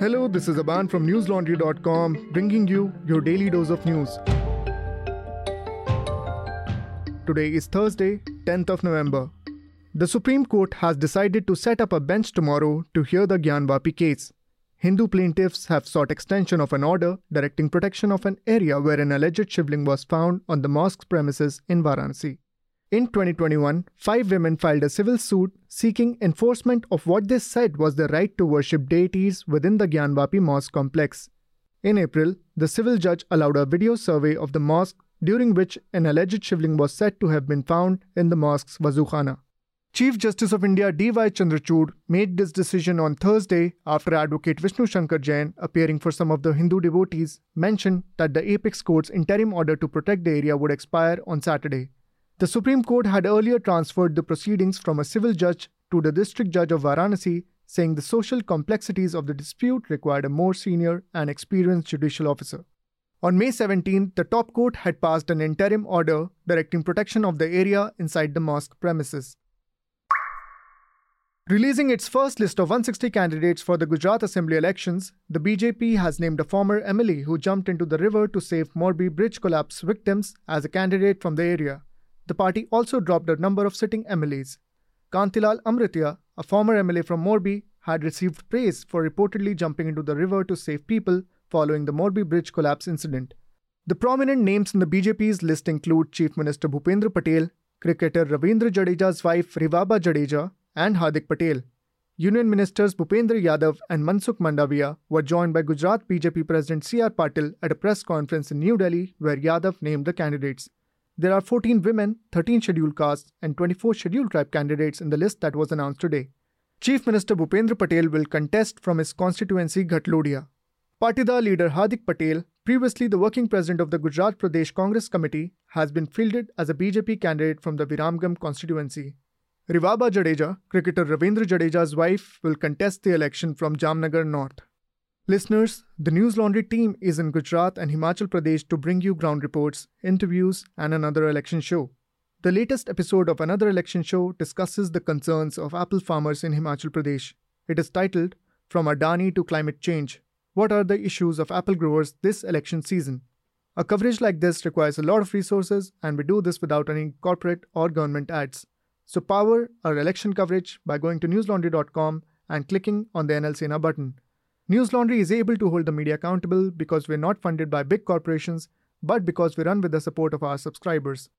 Hello, this is Aban from newslaundry.com bringing you your daily dose of news. Today is Thursday, 10th of November. The Supreme Court has decided to set up a bench tomorrow to hear the Gyanvapi case. Hindu plaintiffs have sought extension of an order directing protection of an area where an alleged shivling was found on the mosque's premises in Varanasi. In 2021, five women filed a civil suit seeking enforcement of what they said was the right to worship deities within the Gyanvapi mosque complex. In April, the civil judge allowed a video survey of the mosque during which an alleged shivling was said to have been found in the mosque's wazukhana. Chief Justice of India D.Y. Chandrachud made this decision on Thursday after Advocate Vishnu Shankar Jain, appearing for some of the Hindu devotees, mentioned that the apex court's interim order to protect the area would expire on Saturday. The Supreme Court had earlier transferred the proceedings from a civil judge to the district judge of Varanasi, saying the social complexities of the dispute required a more senior and experienced judicial officer. On May 17, the top court had passed an interim order directing protection of the area inside the mosque premises. Releasing its first list of 160 candidates for the Gujarat Assembly elections, the BJP has named a former MLA who jumped into the river to save Morbi bridge collapse victims as a candidate from the area. The party also dropped a number of sitting MLAs. Kantilal Amrutiya, a former MLA from Morbi, had received praise for reportedly jumping into the river to save people following the Morbi bridge collapse incident. The prominent names in the BJP's list include Chief Minister Bhupendra Patel, cricketer Ravindra Jadeja's wife Rivaba Jadeja, and Hardik Patel. Union Ministers Bhupendra Yadav and Mansukh Mandaviya were joined by Gujarat BJP President C.R. Patil at a press conference in New Delhi where Yadav named the candidates. There are 14 women, 13 scheduled castes, and 24 scheduled tribe candidates in the list that was announced today. Chief Minister Bhupendra Patel will contest from his constituency Ghatlodia. Patidar leader Hardik Patel, previously the working president of the Gujarat Pradesh Congress Committee, has been fielded as a BJP candidate from the Viramgam constituency. Rivaba Jadeja, cricketer Ravindra Jadeja's wife, will contest the election from Jamnagar North. Listeners, the News Laundry team is in Gujarat and Himachal Pradesh to bring you ground reports, interviews, and another election show. The latest episode of Another Election Show discusses the concerns of apple farmers in Himachal Pradesh. It is titled From Adani to Climate Change What are the issues of apple growers this election season? A coverage like this requires a lot of resources, and we do this without any corporate or government ads. So, power our election coverage by going to newslaundry.com and clicking on the NL Sena button. News Laundry is able to hold the media accountable because we're not funded by big corporations, but because we run with the support of our subscribers.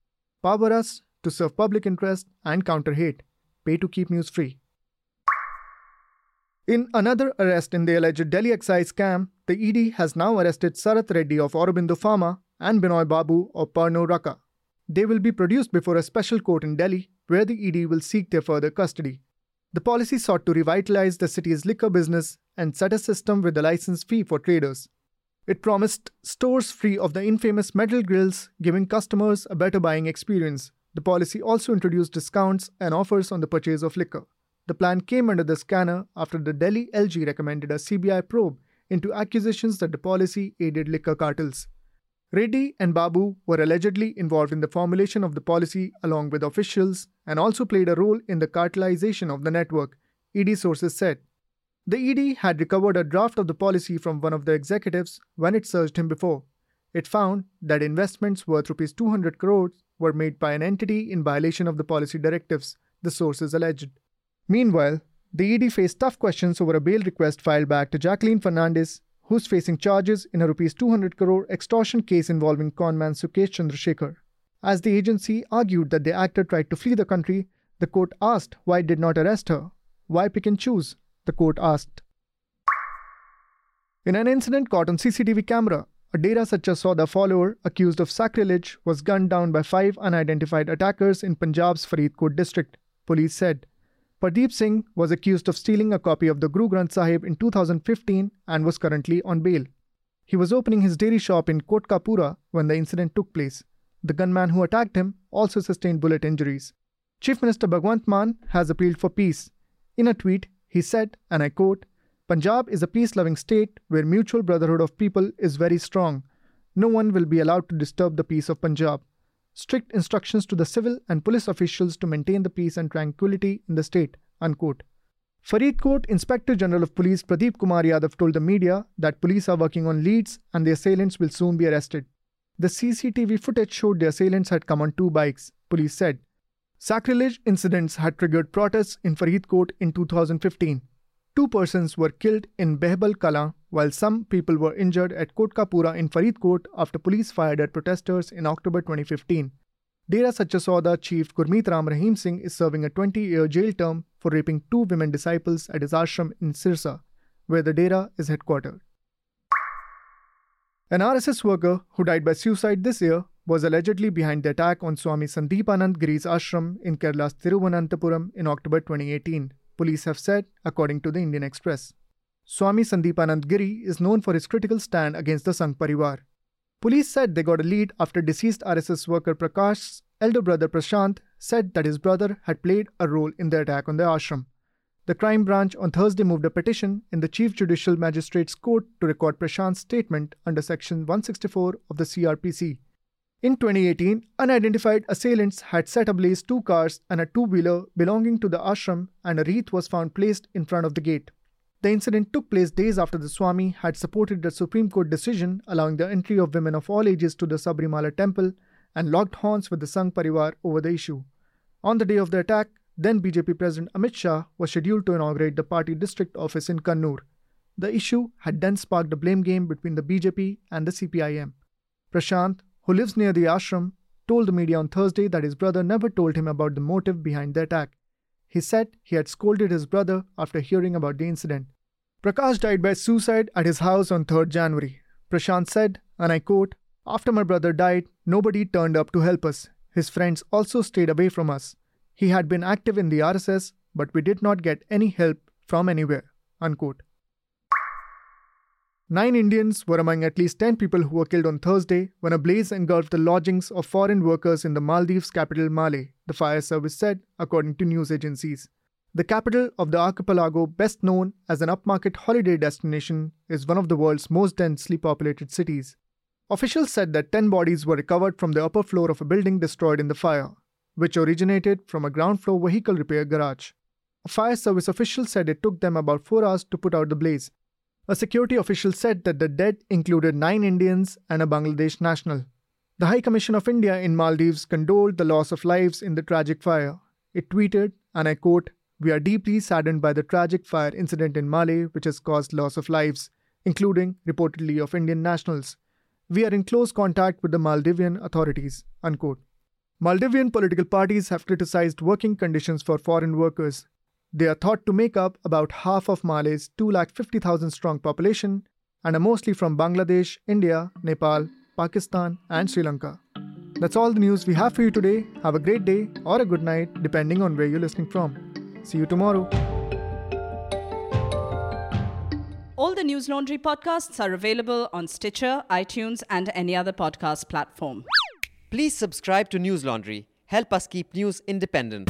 Power us to serve public interest and counter hate. Pay to keep news free. In another arrest in the alleged Delhi excise scam, the ED has now arrested Sarath Reddy of Aurobindo Pharma and Binoy Babu of Pernod Ricard. They will be produced before a special court in Delhi, where the ED will seek their further custody. The policy sought to revitalize the city's liquor business and set a system with a license fee for traders. It promised stores free of the infamous metal grills, giving customers a better buying experience. The policy also introduced discounts and offers on the purchase of liquor. The plan came under the scanner after the Delhi LG recommended a CBI probe into accusations that the policy aided liquor cartels. Reddy and Babu were allegedly involved in the formulation of the policy along with officials and also played a role in the cartelization of the network, ED sources said. The ED had recovered a draft of the policy from one of the executives when it searched him before. It found that investments worth rupees 200 crores were made by an entity in violation of the policy directives, the sources alleged. Meanwhile, the ED faced tough questions over a bail request filed back to Jacqueline Fernandez who's facing charges in a rupees 200 crore extortion case involving conman Sukesh Chandrasekhar. As the agency argued that the actor tried to flee the country, the court asked why it did not arrest her. Why pick and choose? The court asked. In an incident caught on CCTV camera, a Dera Sacha Sauda follower accused of sacrilege was gunned down by five unidentified attackers in Punjab's Faridkot district, police said. Pardeep Singh was accused of stealing a copy of the Guru Granth Sahib in 2015 and was currently on bail. He was opening his dairy shop in Kotkapura when the incident took place. The gunman who attacked him also sustained bullet injuries. Chief Minister Bhagwant Mann has appealed for peace. In a tweet, he said, and I quote, Punjab is a peace loving state where mutual brotherhood of people is very strong. No one will be allowed to disturb the peace of Punjab strict instructions to the civil and police officials to maintain the peace and tranquility in the state. Unquote. Faridkot Inspector General of Police Pradeep Kumar Yadav told the media that police are working on leads and the assailants will soon be arrested. The CCTV footage showed the assailants had come on two bikes, police said. Sacrilege incidents had triggered protests in Faridkot in 2015. Two persons were killed in Behbal Kala, while some people were injured at Kotkapura in Faridkot after police fired at protesters in October 2015. Dera Sacha Sauda chief Gurmeet Ram Rahim Singh is serving a 20 year jail term for raping two women disciples at his ashram in Sirsa, where the Dera is headquartered. An RSS worker who died by suicide this year was allegedly behind the attack on Swami Sandeepanand Giri's ashram in Kerala's Thiruvananthapuram in October 2018, police have said, according to the Indian Express. Swami Sandeepanand Giri is known for his critical stand against the Sangh Parivar. Police said they got a lead after deceased RSS worker Prakash's elder brother Prashant said that his brother had played a role in the attack on the ashram. The crime branch on Thursday moved a petition in the Chief Judicial Magistrate's Court to record Prashant's statement under Section 164 of the CRPC. In 2018, unidentified assailants had set ablaze two cars and a two wheeler belonging to the ashram, and a wreath was found placed in front of the gate. The incident took place days after the Swami had supported the Supreme Court decision allowing the entry of women of all ages to the Sabarimala temple and locked horns with the Sangh Parivar over the issue. On the day of the attack, then BJP President Amit Shah was scheduled to inaugurate the party district office in Kannur. The issue had then sparked a blame game between the BJP and the CPIM. Prashant, who lives near the ashram, told the media on Thursday that his brother never told him about the motive behind the attack. He said he had scolded his brother after hearing about the incident. Prakash died by suicide at his house on 3rd January. Prashant said, and I quote, After my brother died, nobody turned up to help us. His friends also stayed away from us. He had been active in the RSS, but we did not get any help from anywhere. Unquote. Nine Indians were among at least 10 people who were killed on Thursday when a blaze engulfed the lodgings of foreign workers in the Maldives capital Male, the fire service said, according to news agencies. The capital of the archipelago, best known as an upmarket holiday destination, is one of the world's most densely populated cities. Officials said that 10 bodies were recovered from the upper floor of a building destroyed in the fire, which originated from a ground floor vehicle repair garage. A fire service official said it took them about 4 hours to put out the blaze, a security official said that the dead included nine Indians and a Bangladesh national. The High Commission of India in Maldives condoled the loss of lives in the tragic fire. It tweeted, and I quote, We are deeply saddened by the tragic fire incident in Male, which has caused loss of lives, including reportedly of Indian nationals. We are in close contact with the Maldivian authorities. Unquote. Maldivian political parties have criticized working conditions for foreign workers, they are thought to make up about half of Male's 250,000 strong population and are mostly from Bangladesh, India, Nepal, Pakistan, and Sri Lanka. That's all the news we have for you today. Have a great day or a good night, depending on where you're listening from. See you tomorrow. All the News Laundry podcasts are available on Stitcher, iTunes, and any other podcast platform. Please subscribe to News Laundry. Help us keep news independent.